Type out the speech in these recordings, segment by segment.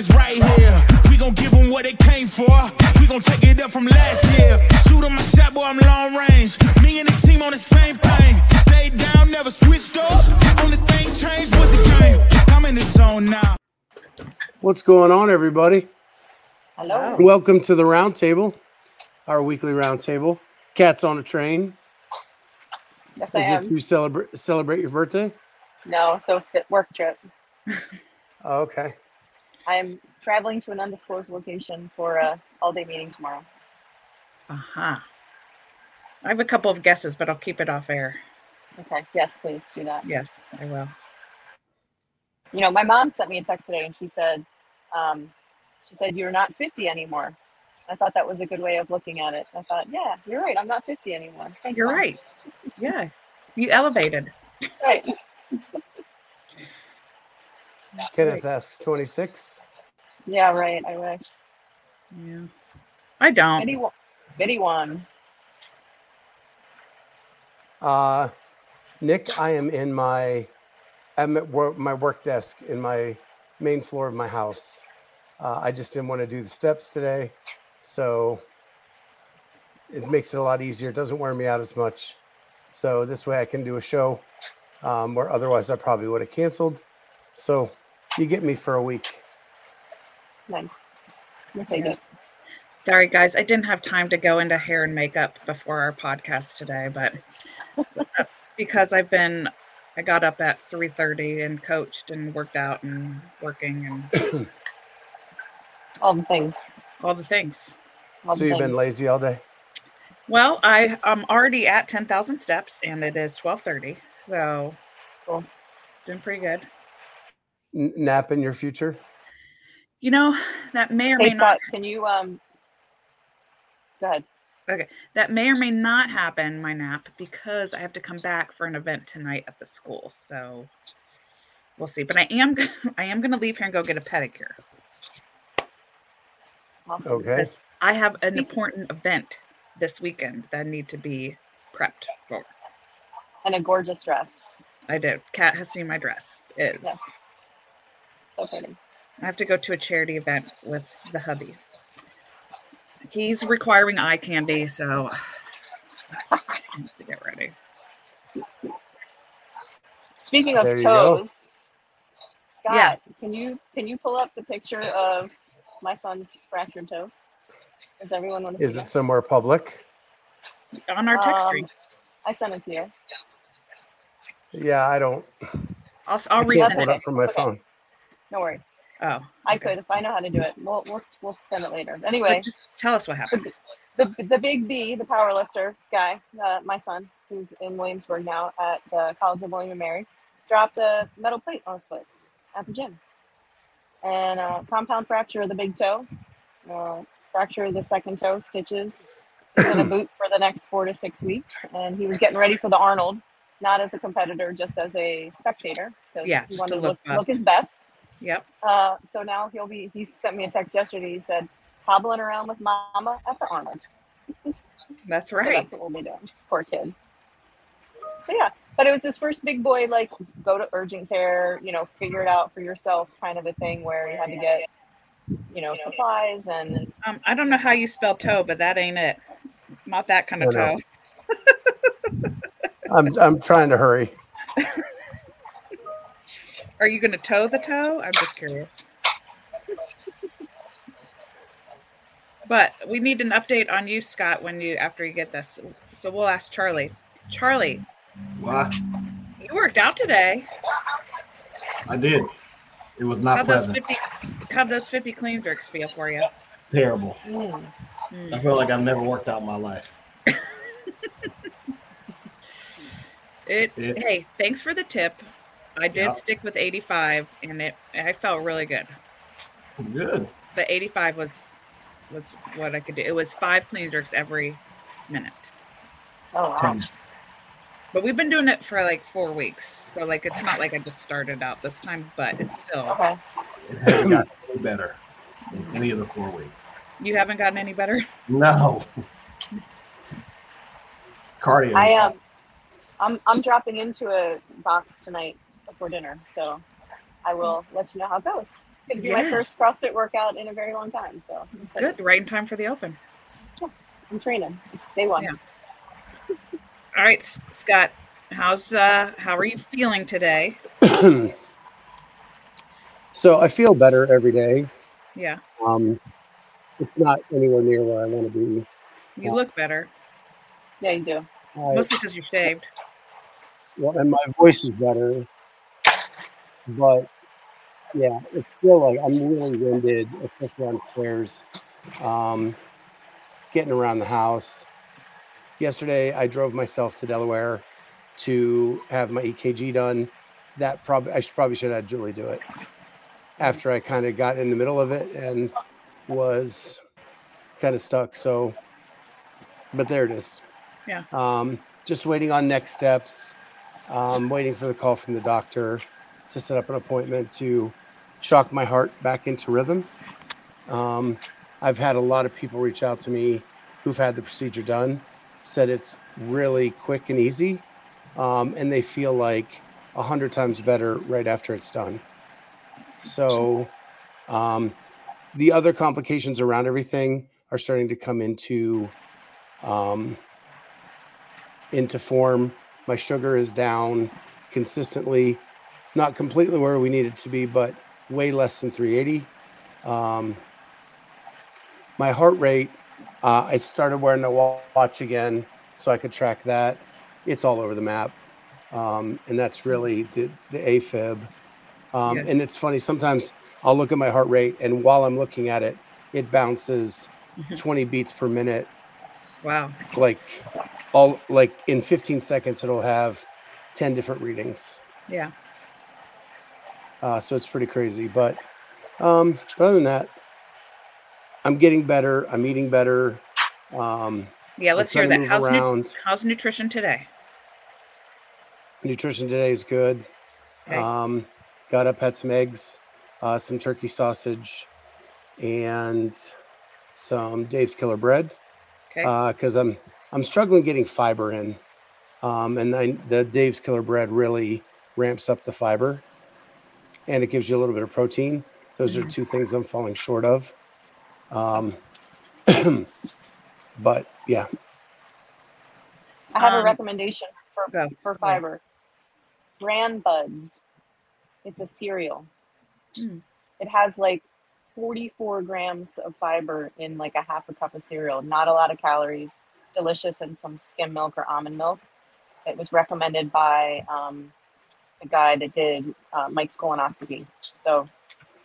is right here. We gon' give them what they came for. We gon' take it up from last year. Shoot 'em my shot, boy, I'm long range. Me and the team on the same thing. Stayed down, never switched up. Only thing changed was the game. I'm in the zone now. What's going on, everybody? Hello. Welcome to the roundtable, our weekly roundtable. Cats on a train. Yes, Is I it am. to celebrate celebrate your birthday? No, it's a work trip. Okay. I'm traveling to an undisclosed location for a all-day meeting tomorrow. Uh-huh. I have a couple of guesses, but I'll keep it off air. Okay. Yes, please do that. Yes, I will. You know, my mom sent me a text today, and she said, um, "She said you're not 50 anymore." I thought that was a good way of looking at it. I thought, yeah, you're right. I'm not 50 anymore. Thanks, You're Mom. right. Yeah. You elevated. Right. Kenneth S. 26. Yeah, right. I wish. Yeah. I don't. 51. 51. Uh, Nick, I am in my, I'm at work, my work desk in my main floor of my house. Uh, I just didn't want to do the steps today, so it makes it a lot easier. It doesn't wear me out as much. So this way I can do a show, um, where otherwise I probably would have canceled. So you get me for a week. Nice. We'll take it. Sorry, guys. I didn't have time to go into hair and makeup before our podcast today, but that's because I've been. I got up at three thirty and coached and worked out and working and All the things. all the things. All so the you've been lazy all day. Well, I I'm already at ten thousand steps, and it is twelve thirty. So, Cool. doing pretty good. N- nap in your future. You know that may or Hey may not can you um? Go ahead. Okay, that may or may not happen my nap because I have to come back for an event tonight at the school. So we'll see. But I am I am going to leave here and go get a pedicure Awesome. Okay. because I have an important event this weekend that I need to be prepped for. And a gorgeous dress. I did. Kat has seen my dress. Is Yes. So pretty. I have to go to a charity event with the hubby. He's requiring eye candy, so I have to get ready. Speaking of There go. toes, Scott, Yeah. can you can you pull up the picture of my son's fractured toes? Does everyone want to Is see it somewhere public? On our text Um, string. I sent it to you. Yeah, I don't. I'll, I I'll can't resend pull it it. up from my Okay. phone. No worries. Oh, I could if I know how to do it. We'll we'll we'll send it later. But Anyway, just tell us what happened. the the big B, the power lifter guy, uh, my son, who's in Williamsburg now at the College of William and Mary, dropped a metal plate on his foot at the gym, and uh, compound fracture of the big toe, uh, fracture of the second toe, stitches. He's in a boot for the next four to six weeks, and he was getting ready for the Arnold, not as a competitor, just as a spectator, because Yeah, he wanted to to look look, look his best. Yep. Uh, so now he'll be. He sent me a text yesterday. He said, "Hobbling around with Mama at the Arnold." That's So right. that's what we'll be doing. Poor kid. So yeah, but it was his first big boy like go to urgent care, you know, figure it out for yourself kind of a thing where you had to get, you know, supplies and Um, I don't know how you spell toe, but that ain't it. Not that kind of Oh, no. toe. I'm I'm trying to hurry. Are you going to toe the toe? I'm just curious. But we need an update on you, Scott, when you after you get this. So we'll ask Charlie. Charlie, What? you worked out today. I did. It was not those pleasant. fifty? How'd those fifty clean jerks feel for you? Terrible. mm. I feel like I've never worked out in my life. It, It- hey, thanks for the tip. I did Yeah. stick with 85 and it I felt really good. Good. The 85 was was what I could do. It was five clean jerks every minute. oh wow. But we've been doing it for like 4 weeks. So like it's not like I just started out this time, but it's still Okay. It hasn't gotten any better in any of the four weeks. you haven't gotten any better. No. Cardio. I um I'm I'm dropping into a box tonight before dinner, so I will let you know how it goes. It'll be my Yes. first CrossFit workout in a very long time. So I'm. Good. Right in time for the open. I'm training. It's day one. Yeah. All right, Scott. How's uh how are you feeling today? so I feel better every day. Yeah. Um, it's not anywhere near where I want to be. You look better. Yeah, you do. I, Mostly because you're shaved. well, and my voice is better, but yeah, it's still like I'm really winded, especially on stairs. Um, getting around the house. Yesterday, I drove myself to Delaware to have my EKG done. That probably I should probably should have had Julie do it after I kind of got in the middle of it and was kind of stuck. So, but there it is. Yeah. Um, just waiting on next steps. Um, waiting for the call from the doctor to set up an appointment to shock my heart back into rhythm. Um, I've had a lot of people reach out to me who've had the procedure done, said it's really quick and easy, um, and they feel like a hundred times better right after it's done. So, um, the other complications around everything are starting to come into um, into form. My sugar is down consistently, not completely where we need it to be, but way less than 380. Um, my heart rate, uh, I started wearing the watch again so I could track that. It's all over the map. Um, and that's really the, the AFib. Um, Yeah. And it's funny, sometimes I'll look at my heart rate, and while I'm looking at it, it bounces Mhm. 20 beats per minute Wow. like all like in 15 seconds it'll have 10 different readings Yeah. Uh, so it's pretty crazy but um other than that i'm getting better i'm eating better um Yeah, let's hear that. How's nu- how's nutrition today? nutrition today is good Okay. um got up had some eggs uh, some turkey sausage and some dave's killer bread Okay. because I'm I'm struggling getting fiber in, um, and I, the Dave's Killer Bread really ramps up the fiber, and it gives you a little bit of protein. Those are Mhm. two things I'm falling short of. Um, but yeah, I have Um, a recommendation for go. for Go. fiber. Bran Buds. It's a cereal. Mm. It has like 44 grams of fiber in like a half a cup of cereal. Not a lot of calories. Delicious and some skim milk or almond milk. It was recommended by um, the guy that did uh, Mike's colonoscopy. So,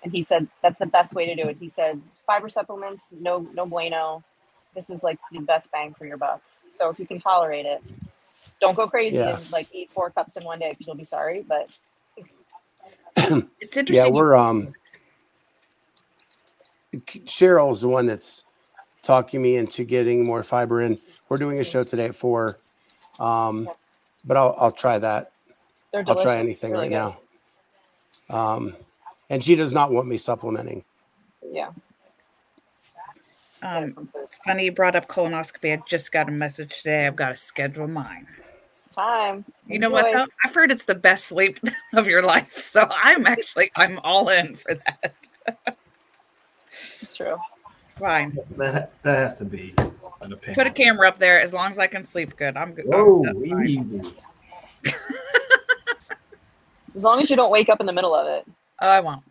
and he said that's the best way to do it. He said fiber supplements, no no bueno. This is like the best bang for your buck. So if you can tolerate it, don't go crazy Yeah. and like eat four cups in one day because you'll be sorry. But It's interesting. yeah, we're um. Cheryl's the one that's talking me into getting more fiber in. We're doing a show today at four, um, but I'll I'll try that. They're I'll delicious. try anything really right good. now. Um, and she does not want me supplementing. Yeah. um, it's funny you brought up colonoscopy. I just got a message today. I've got to schedule mine. It's time. You know what though? I've heard it's the best sleep of your life. So I'm actually I'm all in for that. It's true. Fine. That, that has to be an opinion. Put a camera up there as long as I can sleep good. I'm good. Whoa, I'm fine. Easy. As long as you don't wake up in the middle of it. Oh, I won't.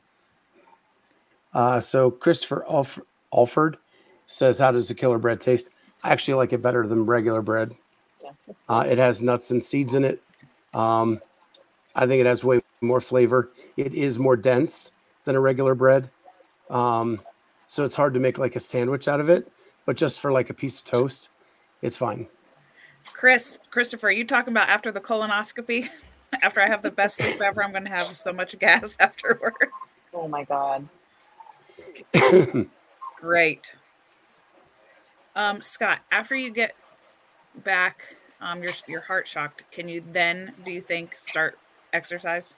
Uh, so Christopher Alf- Alford says, "How does the killer bread taste?" I actually like it better than regular bread. Yeah. Uh, it has nuts and seeds in it. Um, I think it has way more flavor. It is more dense than a regular bread, um, so it's hard to make like a sandwich out of it. But just for like a piece of toast, it's fine. Chris, Christopher, are you talking about after the colonoscopy? after I have the best sleep ever, I'm going to have so much gas afterwards. oh my god. Great. Um, Scott, after you get back, um, your your heart shocked. Can you then, do you think, start exercise?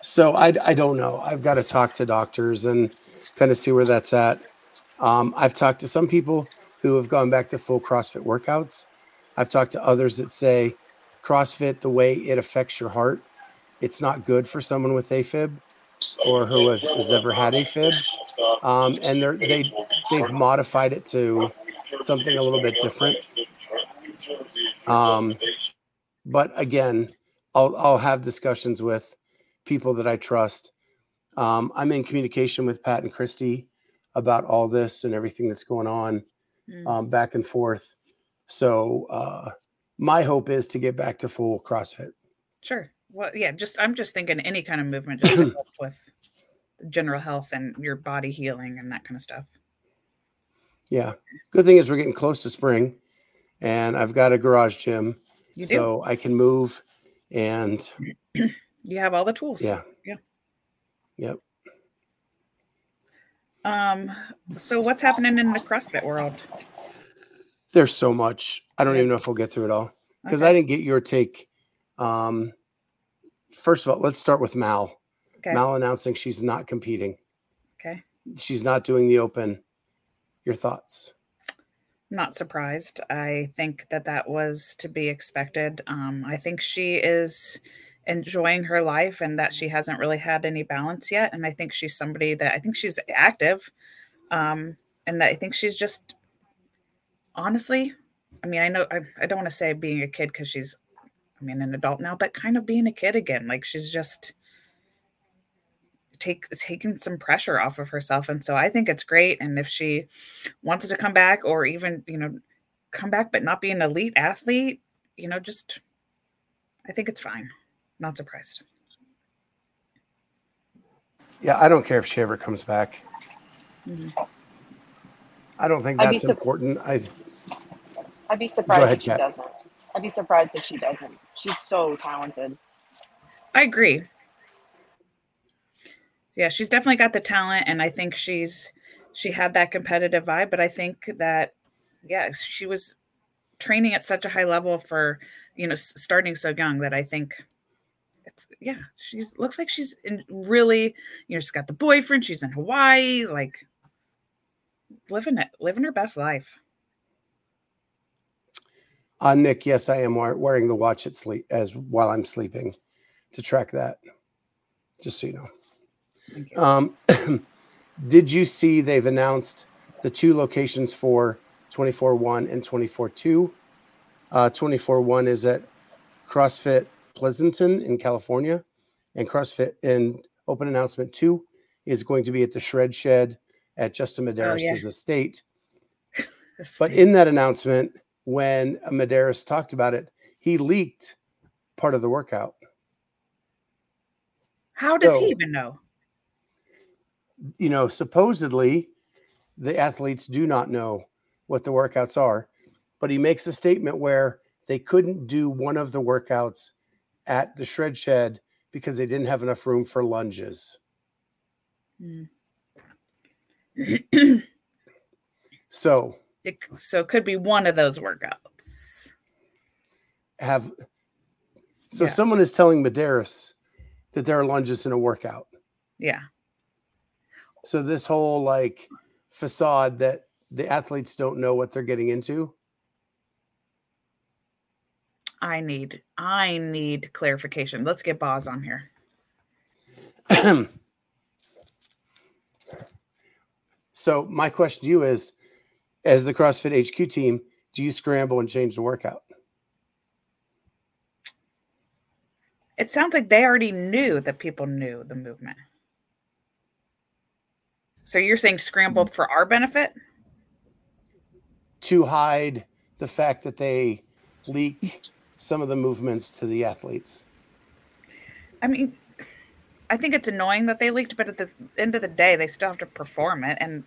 So I, I don't know. I've got to talk to doctors and kind of see where that's at. Um, I've talked to some people who have gone back to full CrossFit workouts. I've talked to others that say CrossFit, the way it affects your heart, it's not good for someone with AFib. or who has, has ever had AFib, um, and they're, they they've modified it to something a little bit different. Um, but again, I'll I'll have discussions with people that I trust. Um, I'm in communication with Pat and Christy about all this and everything that's going on Mm. um, back and forth. So uh, my hope is to get back to full CrossFit. Sure. Well, yeah, just I'm just thinking any kind of movement just to help with general health and your body healing and that kind of stuff. Yeah. Good thing is we're getting close to spring, and I've got a garage gym, You do. so I can move. And You have all the tools. yeah, Yeah. Yep. Um. So what's happening in the CrossFit world? There's so much. I don't even know if we'll get through it all because Okay. I didn't get your take. Um, first of all, let's start with Mal. Okay. Mal announcing she's not competing. Okay. She's not doing the open. Your thoughts? Not surprised. I think that that was to be expected. Um, I think she is enjoying her life and that she hasn't really had any balance yet. And I think she's somebody that I think she's active. Um, and I think she's just honestly, I mean, I know I, I don't want to say being a kid because she's, I mean, an adult now, but kind of being a kid again. Like she's just take taking some pressure off of herself. And so I think it's great. And if she wants to come back or even, you know, come back but not be an elite athlete, you know, just I think it's fine. Not surprised. Yeah, I don't care if she ever comes back. Mhm. I don't think that's sup- important. I I'd be surprised ahead, if she Kat. doesn't. I'd be surprised if she doesn't. She's so talented. I agree. Yeah, she's definitely got the talent and I think she's she had that competitive vibe, but I think that yeah, she was training at such a high level for, you know, starting so young that I think it's yeah, she's looks like she's in really, you know, she's got the boyfriend, she's in Hawaii, like living it, living her best life. Uh, Nick, yes, I am wearing the watch at sleep as while I'm sleeping to track that. Just so you know. You. Um, did you see they've announced the two locations for 24 1 and 24 2? Uh, 24 1 is at CrossFit Pleasanton in California, and CrossFit in open announcement 2 is going to be at the Shred Shed at Justin Medeiros' yeah. estate. This But in that announcement, when Medeiros talked about it, he leaked part of the workout. how does so- he even know? You know, supposedly the athletes do not know what the workouts are, but he makes a statement where they couldn't do one of the workouts at the shred shed because they didn't have enough room for lunges. Mm. So It, so it could be one of those workouts. have so Yeah. someone is telling Medeiros that there are lunges in a workout. Yeah. So this whole like facade that the athletes don't know what they're getting into. I need I need clarification. Let's get Boz on here. so my question to you is as the CrossFit HQ team, do you scramble and change the workout? It sounds like they already knew that people knew the movement. So you're saying scrambled for our benefit? to hide the fact that they leak some of the movements to the athletes. I mean, I think it's annoying that they leaked, but at the end of the day, they still have to perform it. And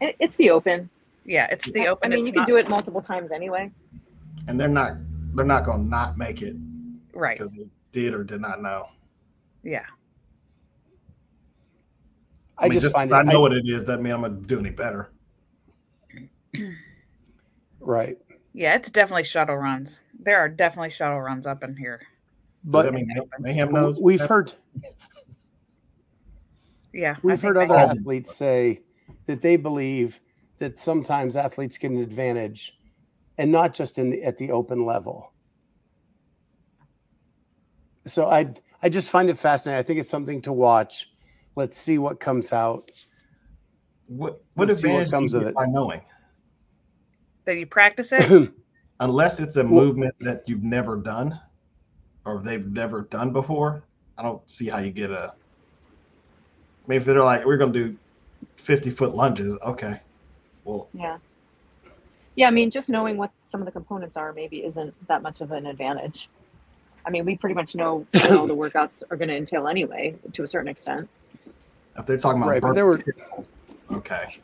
it's the open. Yeah, it's the open. I mean, it's you can not- do it multiple times anyway. And they're not they're not gonna not make it right. because they did or did not know. Yeah. I, mean, just, find it I know I- what it is. Doesn't mean I'm gonna do any better. right. Yeah, it's definitely shuttle runs. There are definitely shuttle runs up in here. But I mean Mayhem knows? we've heard Yeah. We've heard other athletes say that they believe that sometimes athletes get an advantage and not just in the, at the open level. So I I just find it fascinating. I think it's something to watch. let's see what comes out. What what Let's see what advantage comes do you of get it. by knowing? That you practice it? Unless it's a Well- movement that you've never done or they've never done before, I don't see how you get a. I mean, if they're like, we're going to do 50 foot lunges, okay. Well, Yeah. Yeah, I mean, just knowing what some of the components are maybe isn't that much of an advantage. I mean, we pretty much know what all the workouts are going to entail anyway, to a certain extent. if they're talking about Right, but there were- hills, okay.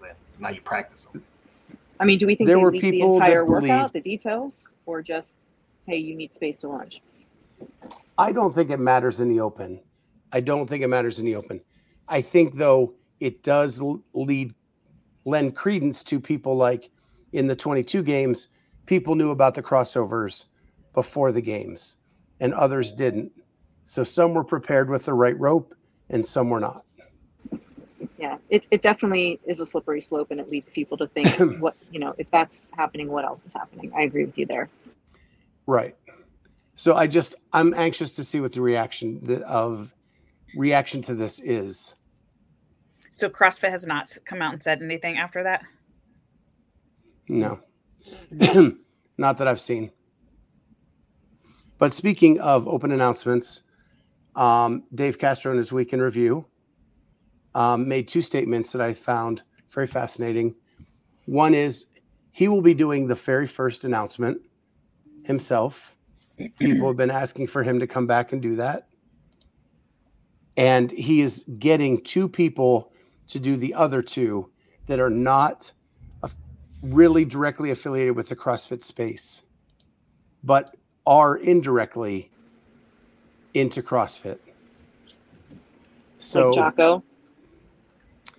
Well, now you practice them. I mean, do we think There they were leak the people that entire believed- workout, the details, or just, hey, you need space to lunge? I don't think it matters in the open. I don't think it matters in the open. I think though it does lead lend credence to people like in the 22 games, people knew about the crossovers before the games and others didn't. So some were prepared with the right rope and some were not. Yeah, it, it definitely is a slippery slope and it leads people to think, what, you know, if that's happening, what else is happening? I agree with you there. Right. So I just I'm anxious to see what the reaction of reaction to this is. So CrossFit has not come out and said anything after that. No. Not that I've seen. But speaking of open announcements, um, Dave Castro in his week in review um, made two statements that I found very fascinating. One is he will be doing the very first announcement himself. People have been asking for him to come back and do that. And he is getting two people to do the other two that are not really directly affiliated with the CrossFit space, but are indirectly into CrossFit. So like Jocko.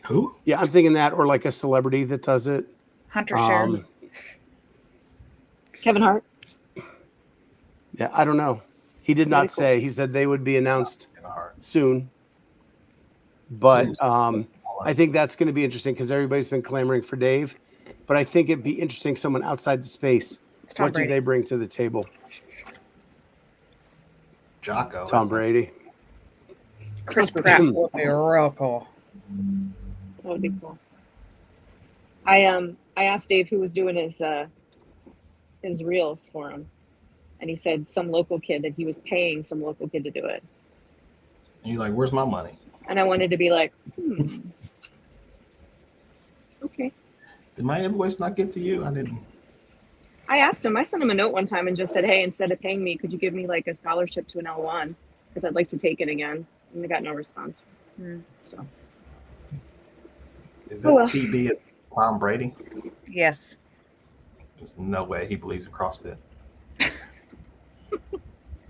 Who? yeah, I'm thinking that, or like a celebrity that does it. Hunter shared. Um, Kevin Hart. yeah, I don't know. He did not cool. say. He said they would be announced soon. But um, I think that's going to be interesting because everybody's been clamoring for Dave. But I think it'd be interesting someone outside the space. It's Tom what do they bring to the table? Jocko. Tom Brady. Chris Pratt would be real cool. That would be cool. I um I asked Dave who was doing his uh his reels for him. And he said some local kid that he was paying some local kid to do it. And you're like, where's my money? And I wanted to be like, hmm. Okay. Did my invoice not get to you? I didn't. I asked him, I sent him a note one time and just said, Hey, instead of paying me, could you give me like a scholarship to an L one? Because I'd like to take it again. And I got no response. Hmm. So Is that Oh, well. TB as Tom Brady? Yes. There's no way he believes in CrossFit.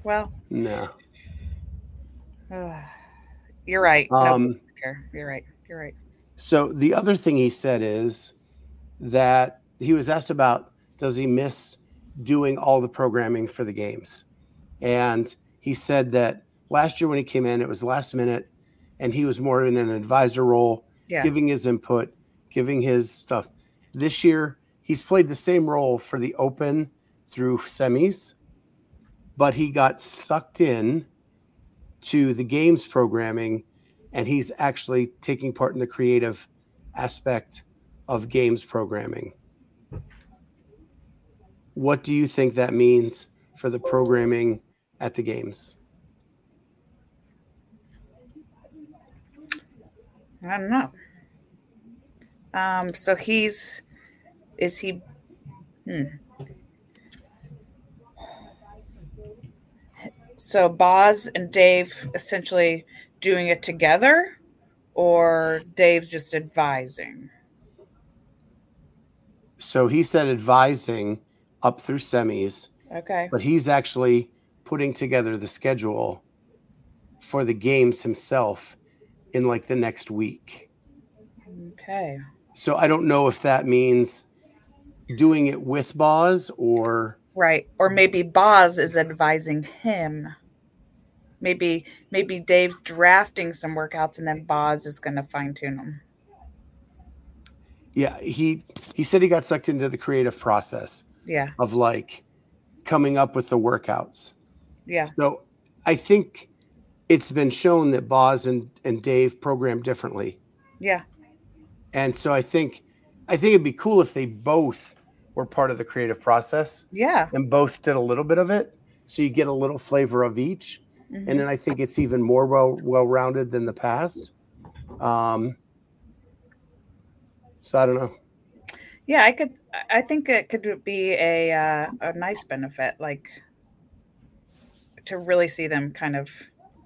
Well, No. you're right. Um, care. You're right. You're right. So the other thing he said is that he was asked about does he miss doing all the programming for the games? And he said that last year when he came in, it was last minute and he was more in an advisor role, Yeah. giving his input, giving his stuff. This year, he's played the same role for the open through semis, but he got sucked in to the games programming and he's actually taking part in the creative aspect of games programming. What do you think that means for the programming at the games? I don't know. Um, so he's is he hmm. So Boz and Dave essentially doing it together or Dave's just advising? So he said advising up through semis, Okay. but he's actually putting together the schedule for the games himself in like the next week. Okay. So I don't know if that means doing it with Boz or Right. Or maybe Boz is advising him. Maybe maybe Dave's drafting some workouts and then Boz is gonna fine tune them. yeah, he he said he got sucked into the creative process Yeah. of like coming up with the workouts. Yeah. So I think it's been shown that Boz and, and Dave program differently. Yeah. And so I think I think it'd be cool if they both were part of the creative process Yeah. and both did a little bit of it. So you get a little flavor of each. Mhm. And then I think it's even more well well rounded than the past. Um so I don't know. Yeah, I could. I think it could be a uh, a nice benefit, like to really see them kind of.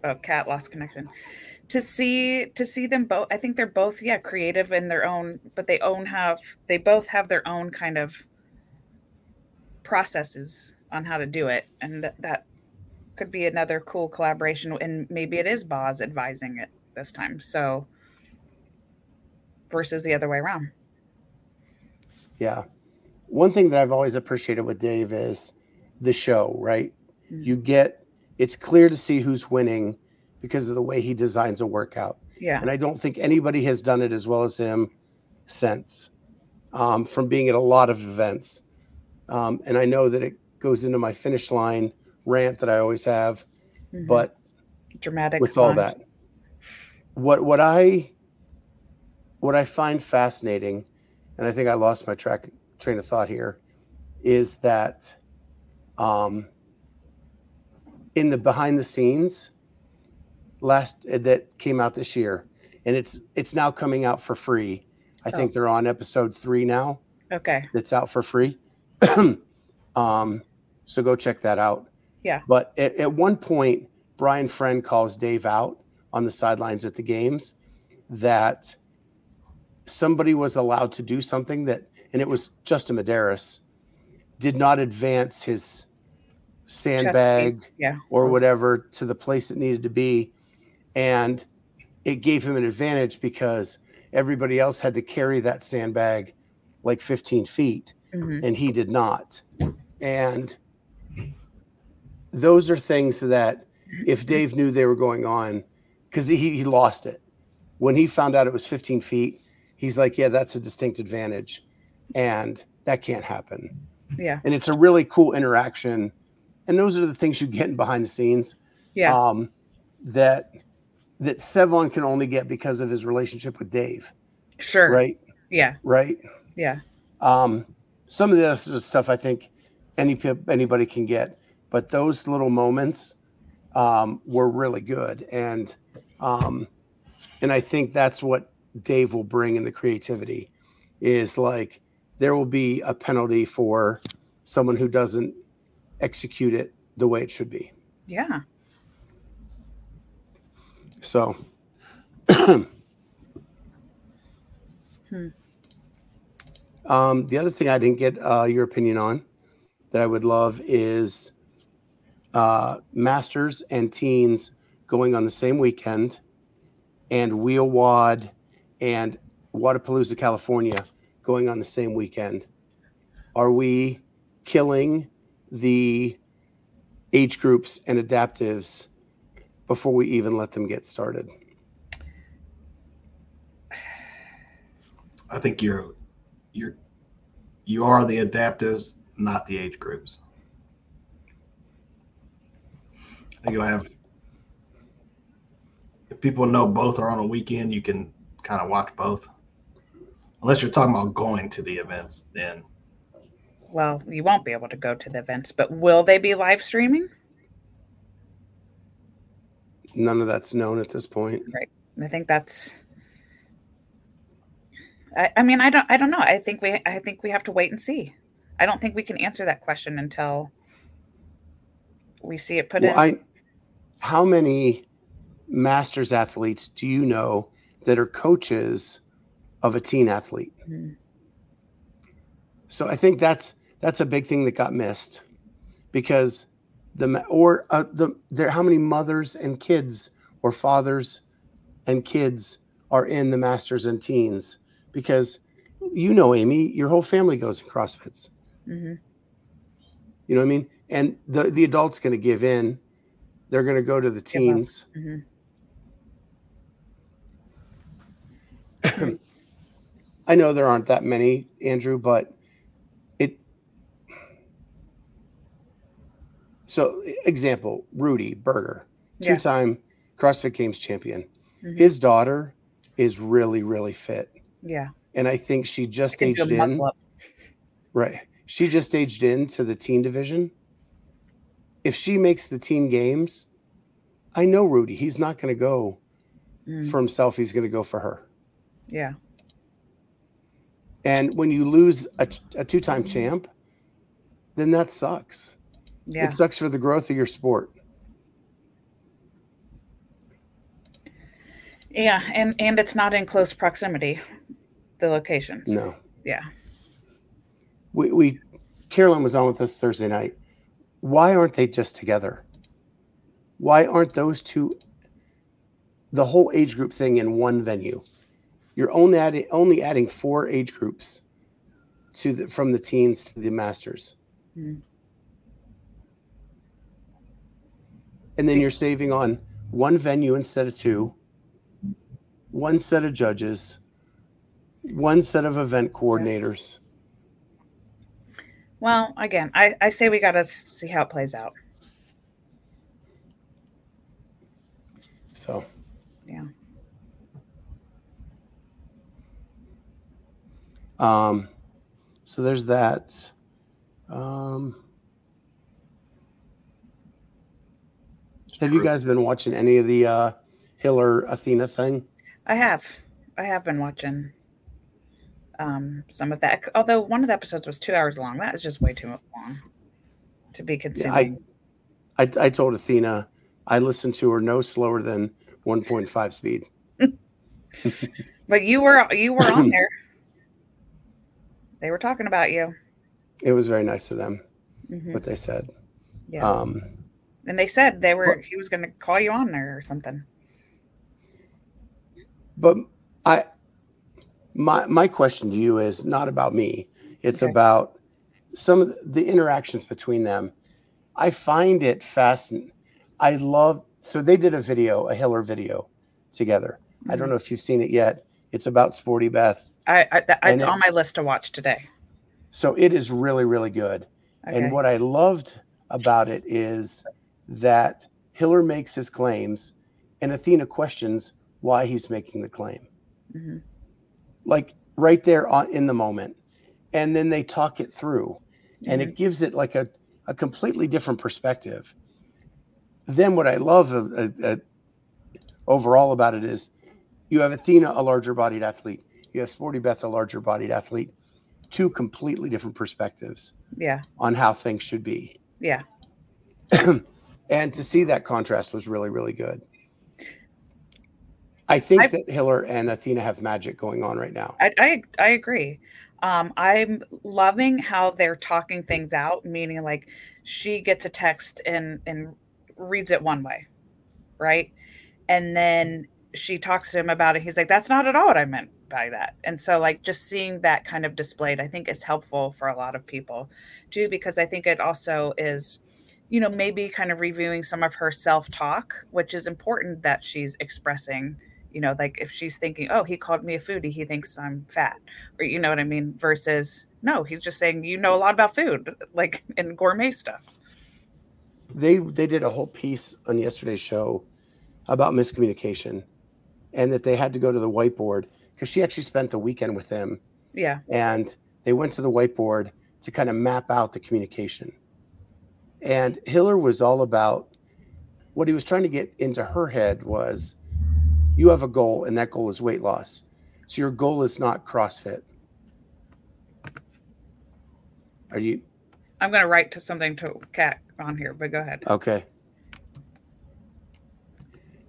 Oh, cat lost connection. To see to see them both. I think they're both yeah creative in their own, but they own have they both have their own kind of processes on how to do it, and that, that could be another cool collaboration. And maybe it is Boz advising it this time. So versus the other way around. Yeah. One thing that I've always appreciated with Dave is the show, right? Mhm. You get it's clear to see who's winning because of the way he designs a workout. Yeah. And I don't think anybody has done it as well as him since um, from being at a lot of events. Um, and I know that it goes into my finish line rant that I always have, Mhm. but dramatic with all that, what what I what I find fascinating, and I think I lost my track train of thought here, is that um, in the behind the scenes last uh, that came out this year, and it's it's now coming out for free. I Oh. think they're on episode three now. Okay. it's out for free. um, so go check that out. Yeah. But at, at one point, Brian Friend calls Dave out on the sidelines at the games that somebody was allowed to do something that, and it was Justin Medeiros, did not advance his sandbag. Yeah. or whatever to the place it needed to be. And it gave him an advantage because everybody else had to carry that sandbag like 15 feet Mhm. and he did not. And those are things that if Dave knew they were going on, because he, he lost it. When he found out it was 15 feet, he's like, yeah, that's a distinct advantage. And that can't happen. Yeah. And it's a really cool interaction. And those are the things you get in behind the scenes Yeah. um, that that Sevan can only get because of his relationship with Dave, sure. right? Yeah. Right. Yeah. Um, some of the other stuff I think any anybody can get, but those little moments um, were really good, and um, and I think that's what Dave will bring in the creativity is like there will be a penalty for someone who doesn't execute it the way it should be. Yeah. So. Um, the other thing I didn't get uh, your opinion on that I would love is uh, Masters and Teens going on the same weekend, and WheelWOD and Wodapalooza, California going on the same weekend. Are we killing the age groups and adaptives before we even let them get started? I think you're you're you are the adaptives, not the age groups. I think you'll have if people know both are on a weekend, you can kind of watch both. Unless you're talking about going to the events, then Well, you won't be able to go to the events, but will they be live streaming? None of that's known at this point. Right. I think that's. I, I mean, I don't. I don't know. I think we. I think we have to wait and see. I don't think we can answer that question until we see it put Well, in. I, how many masters athletes do you know that are coaches of a teen athlete? Mhm. So I think that's that's a big thing that got missed because the or uh, the there how many mothers and kids or fathers and kids are in the masters and teens because you know Amy your whole family goes in CrossFits Mhm. you know what I mean and the the adults going to give in they're going to go to the teens Mhm. I know there aren't that many, Andrew, but it. So, example: Rudy Berger, two-time CrossFit Games champion. Mhm. His daughter is really, really fit. Yeah. And I think she just aged in. Right. She just aged into the teen division. If she makes the team games, I know Rudy. He's not going to go Mm, for himself. He's going to go for her. yeah. And when you lose a, a two time champ, then that sucks. Yeah. It sucks for the growth of your sport. Yeah. And and it's not in close proximity, the locations. No. Yeah. We, we Carolyn was on with us Thursday night. Why aren't they just together? Why aren't those two the whole age group thing in one venue? You're only adding only adding four age groups to the from the teens to the masters. Hmm. And then you're saving on one venue instead of two, one set of judges, one set of event coordinators. Well, again, I, I say we got to see how it plays out. So Yeah. Um, so there's that. Um, have you guys been watching any of the uh, Hiller Athena thing? I have. I have been watching um, some of that. Although one of the episodes was two hours long. That is just way too long to be consuming. I, I told Athena I listened to her no slower than 1.5 speed. but you were you were on there. They were talking about you. It was very nice of them Mhm. what they said. Yeah. Um, and they said they were he was going to call you on there or something. but I my my question to you is not about me. It's Okay. about some of the, interactions between them. I find it fascinating. I love so they did a video, a Hiller video together. I Mm-hmm. don't know if you've seen it yet. It's about Sporty Beth. I, I And it's it- on my list to watch today. So it is really, really good. Okay. And what I loved about it is that Hiller makes his claims and Athena questions why he's making the claim. Mhm. Like right there on, in the moment. And then they talk it through and Mm-hmm. it gives it like a, a completely different perspective. Then what I love uh, uh, overall about it is you have Athena, a larger bodied athlete. You have Sporty Beth, a larger bodied athlete. Two completely different perspectives Yeah. on how things should be. Yeah. and to see that contrast was really, really good. I think I've- that Hiller and Athena have magic going on right now. I, I I agree. Um, I'm loving how they're talking things out, meaning like she gets a text and and reads it one way, right? And then she talks to him about it. He's like, "That's not at all what I meant by that." And so, like, just seeing that kind of displayed, I think is helpful for a lot of people, too, because I think it also is, you know, maybe kind of reviewing some of her self talk, which is important that she's expressing you know like if she's thinking oh he called me a foodie he thinks i'm fat or you know what i mean versus no he's just saying you know a lot about food like and gourmet stuff. They they did a whole piece on yesterday's show about miscommunication and that they had to go to the whiteboard because she actually spent the weekend with them. Yeah. And they went to the whiteboard to kind of map out the communication. And Hiller was all about what he was trying to get into her head was you have a goal and that goal is weight loss. So your goal is not CrossFit. Are you i'm going to write to something to cat on here but go ahead okay?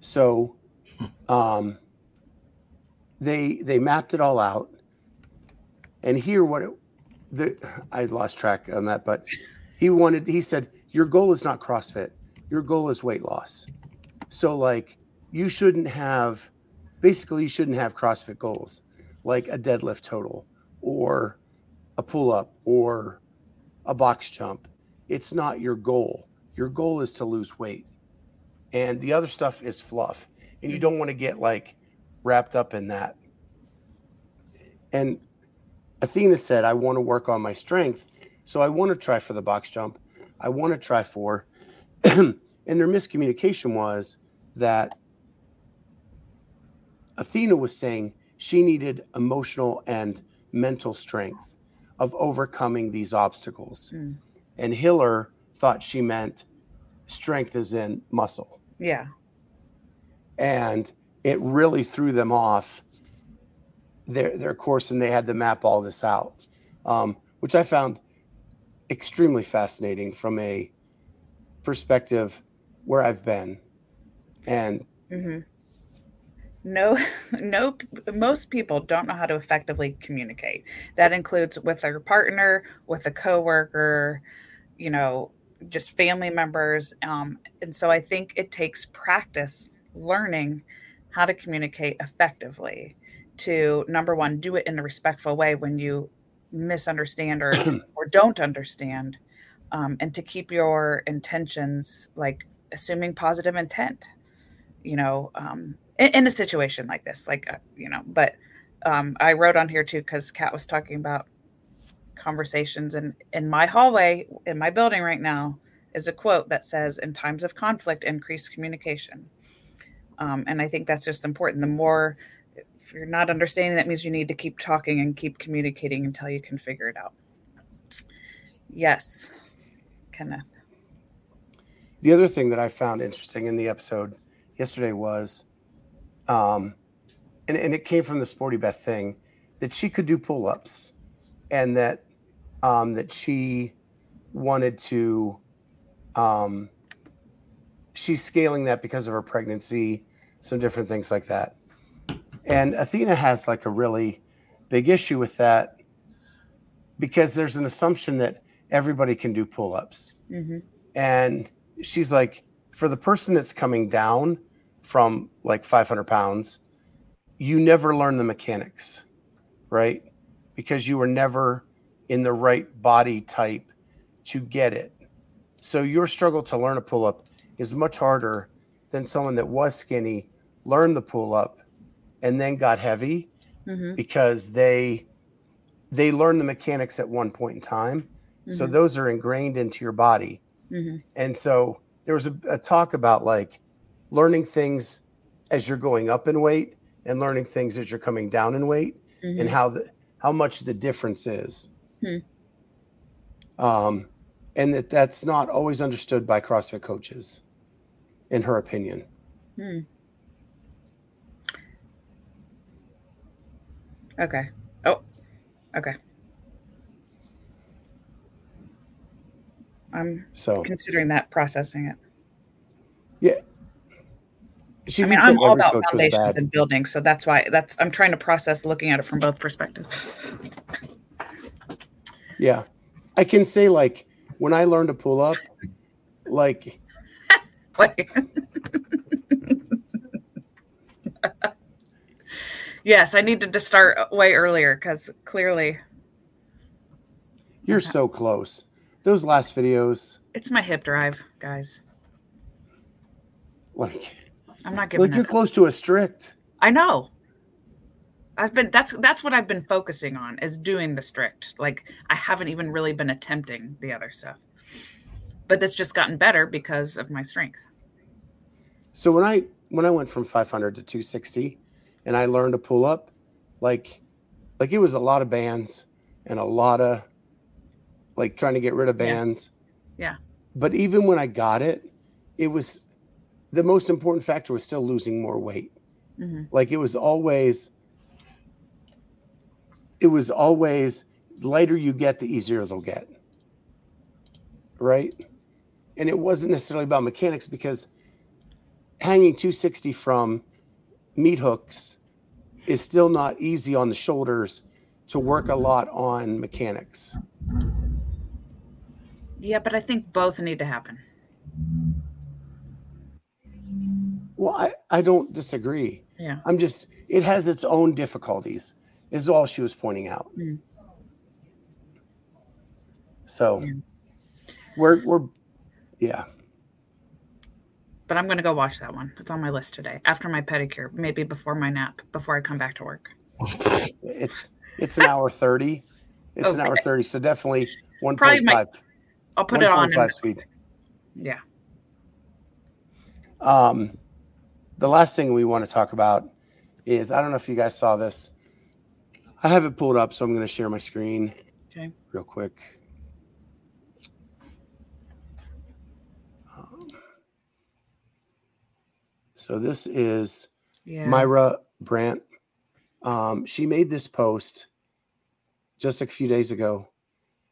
So um they they mapped it all out. And here what it, the I lost track on that, but he wanted he said your goal is not CrossFit. Your goal is weight loss. So like you shouldn't have basically you shouldn't have CrossFit goals like a deadlift total or a pull up or a box jump. It's not your goal. Your goal is to lose weight. And the other stuff is fluff. And you don't want to get like wrapped up in that. And Athena said, I want to work on my strength. So I want to try for the box jump. I want to try for. and their miscommunication was that Athena was saying she needed emotional and mental strength of overcoming these obstacles. Mm. And Hiller thought she meant strength as in muscle. Yeah. And it really threw them off their their course and they had to map all this out. Um, which I found extremely fascinating from a perspective where I've been. And hmm No, no, most people don't know how to effectively communicate. That includes with their partner, with a coworker, you know, just family members. Um, and so I think it takes practice learning how to communicate effectively to number one, do it in a respectful way when you misunderstand or, or don't understand, um, and to keep your intentions like assuming positive intent you know, um, in, in a situation like this, like, uh, you know, but um, I wrote on here too, because Kat was talking about conversations and in my hallway, in my building right now, is a quote that says, in times of conflict, increase communication. Um, and I think that's just important. The more, if you're not understanding, that means you need to keep talking and keep communicating until you can figure it out. Yes, Kenneth. the other thing that I found interesting in the episode yesterday was, um, and, and it came from the Sporty Beth thing, that she could do pull ups and that um, that she wanted to um, she's scaling that because of her pregnancy, some different things like that. And Athena has like a really big issue with that because there's an assumption that everybody can do pull ups. Mm-hmm. And she's like, for the person that's coming down from like 500 pounds, you never learn the mechanics, right? Because you were never in the right body type to get it. So your struggle to learn a pull up is much harder than someone that was skinny, learned the pull up, and then got heavy Mm-hmm. because they they learn the mechanics at one point in time. So Mhm. those are ingrained into your body. Mm-hmm. And so there was a, a talk about like learning things as you're going up in weight and learning things as you're coming down in weight and how the how much the difference is. Hmm. Um, and that that's not always understood by CrossFit coaches, in her opinion. Hmm. Okay. Oh, okay. I'm So considering that, processing it. yeah, she I mean, I'm all about foundations and building, so that's why that's I'm trying to process looking at it from both perspectives. Yeah, I can say like when I learned to pull up, like yes, I needed to start way earlier because clearly you're so close. Those last videos, it's my hip drive, guys. like I'm not giving like you're close to a strict. I know. I've been that's that's what I've been focusing on is doing the strict. Like I haven't even really been attempting the other stuff. But that's just gotten better because of my strength. So when I when I went from 500 to 260, and I learned to pull up, like like it was a lot of bands and a lot of like trying to get rid of Yeah. bands. Yeah. But even when I got it, it was the most important factor was still losing more weight. hmm Like it was always it was always the lighter you get, the easier they'll get. Right? And it wasn't necessarily about mechanics because hanging 260 from meat hooks is still not easy on the shoulders to work a lot on mechanics. Yeah, but I think both need to happen. Well, I, I don't disagree. Yeah. I'm just it has its own difficulties, is all she was pointing out. Mm. So Yeah. we're we're yeah. But I'm gonna go watch that one. It's on my list today. After my pedicure, maybe before my nap, before I come back to work. It's it's an hour thirty. It's an hour thirty, so definitely 1.5. Probably point my- I'll put it on. And, speed. yeah. Um, the last thing we want to talk about is I don't know if you guys saw this. I have it pulled up, so I'm going to share my screen Okay. real quick. Um, so this is Yeah. Myra Brandt. Um, she made this post just a few days ago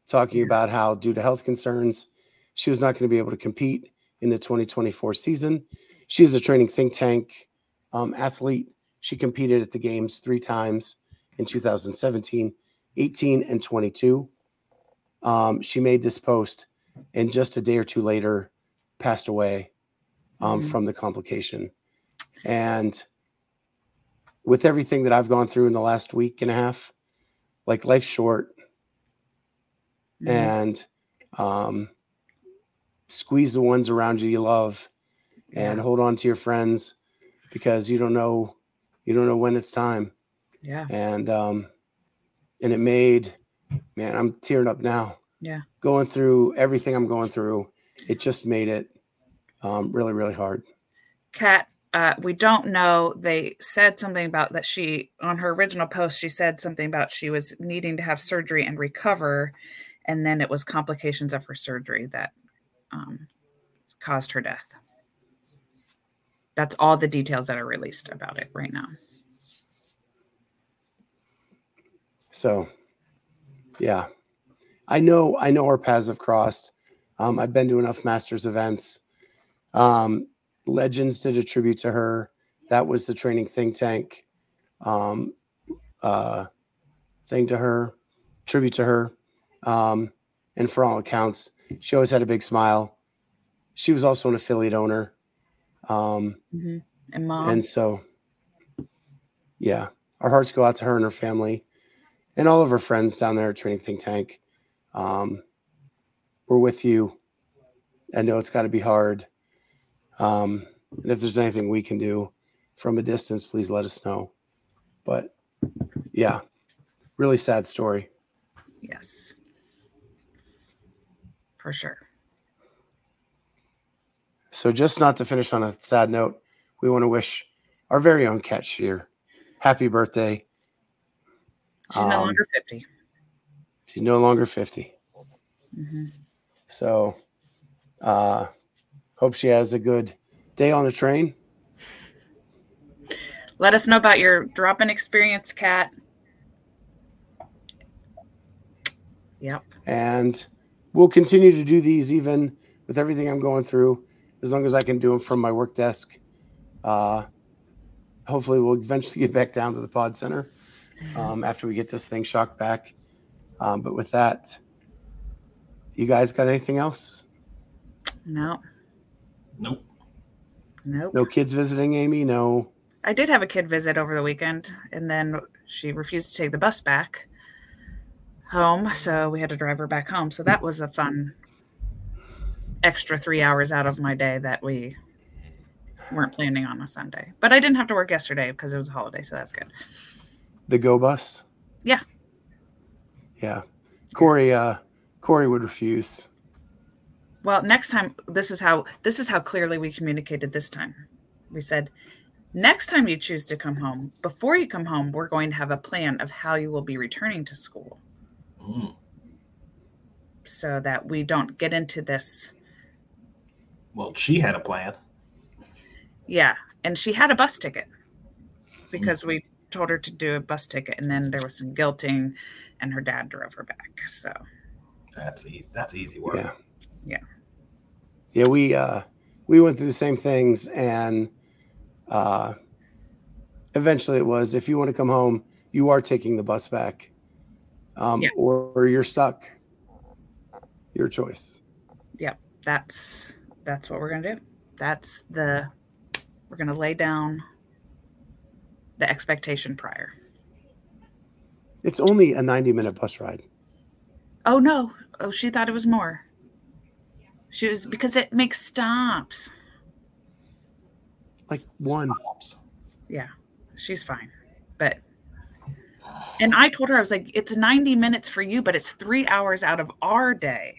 talking Yeah. about how, due to health concerns, she was not going to be able to compete in the 2024 season. She is a training think tank um, athlete. She competed at the games three times in 2017, 18, and 22. Um, she made this post, and just a day or two later, passed away um, Mhm. from the complication. And with everything that I've gone through in the last week and a half, like life's short, Mhm. and um, squeeze the ones around you you love, and Yeah. hold on to your friends because you don't know you don't know when it's time. yeah. And um, and it made man, I'm tearing up now. Yeah. going through everything I'm going through, it just made it um, really really hard. Kat, uh, we don't know. They said something about that she, on her original post, she said something about she was needing to have surgery and recover. And then it was complications of her surgery that um, caused her death. That's all the details that are released about it right now. So, yeah, I know I know our paths have crossed. Um, I've been to enough Masters events. Um, Legends did a tribute to her. That was the training think tank um, uh, thing to her, tribute to her. Um, and for all accounts, she always had a big smile. She was also an affiliate owner. Um, And mom, and so, yeah, our hearts go out to her and her family and all of her friends down there at Training Think Tank. Um, we're with you. I know it's got to be hard. Um, and if there's anything we can do from a distance, please let us know. But yeah, really sad story. yes, for sure. So, just not to finish on a sad note, we want to wish our very own Cat Shear happy birthday. She's no Um, longer 50. She's no longer 50. hmm So, uh, hope she has a good day on the train. Let us know about your drop in experience, Kat. Yep. And we'll continue to do these even with everything I'm going through, as long as I can do them from my work desk. Uh, hopefully, we'll eventually get back down to the pod center um, after we get this thing shocked back. Um, but with that, you guys got anything else? No, Nope. nope. No kids visiting Amy? No. I did have a kid visit over the weekend, and then she refused to take the bus back home, so we had to drive her back home. So that was a fun extra three hours out of my day that we weren't planning on a Sunday. But I didn't have to work yesterday because it was a holiday, so that's good. The Go Bus? Yeah. Yeah. Corey, uh, Corey would refuse. Well, next time this is how this is how clearly we communicated this time. We said next time you choose to come home, before you come home, we're going to have a plan of how you will be returning to school Mm. so that we don't get into this. Well, she had a plan. Yeah, and she had a bus ticket because we told her to do a bus ticket and then there was some guilting and her dad drove her back. So, That's easy. That's easy work. Yeah. Yeah. Yeah, we uh we went through the same things and uh eventually it was if you want to come home, you are taking the bus back. Um Yeah. or, or you're stuck. Your choice. Yep. That's that's what we're going to do. That's the we're going to lay down the expectation prior. It's only a 90 minute bus ride. Oh no. Oh, she thought it was more. She was because it makes stops. Like one. Stops. Yeah. She's fine. But and I told her I was like it's 90 minutes for you, but it's 3 hours out of our day.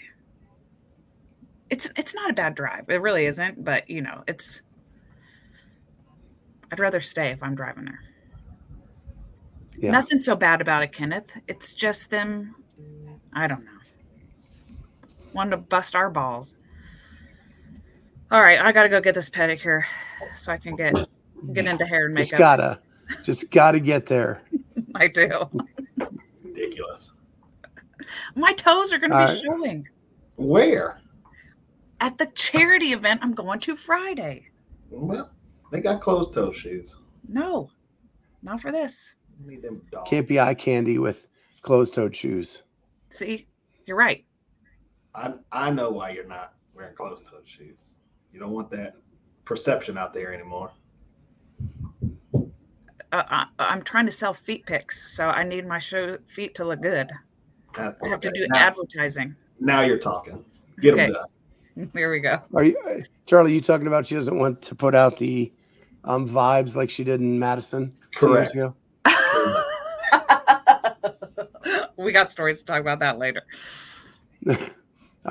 It's it's not a bad drive. It really isn't, but you know, it's I'd rather stay if I'm driving there. Yeah. Nothing so bad about it, Kenneth. It's just them. I don't know. Wanted to bust our balls. All right, I gotta go get this pedicure so I can get get into hair and makeup. Just gotta, just gotta get there. I do. Ridiculous. My toes are gonna All be right. showing Where? At the charity event I'm going to Friday. Well, they got closed toe shoes. No, not for this. Need them. Can't be eye candy with closed-toed shoes. See, you're right. I I know why you're not wearing closed toe shoes. You don't want that perception out there anymore. Uh, I, I'm trying to sell feet pics, so I need my shoe feet to look good. That's- I have to do now, advertising. now you're talking. Get them done. There we go. Are you, uh, Charlie? You talking about she doesn't want to put out the um, vibes like she did in Madison two years Correct. ago? we got stories to talk about that later. All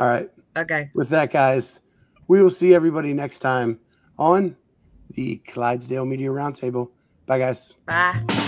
right. Okay. With that, guys, we will see everybody next time on the Clydesdale Media Roundtable. Bye, guys. Bye.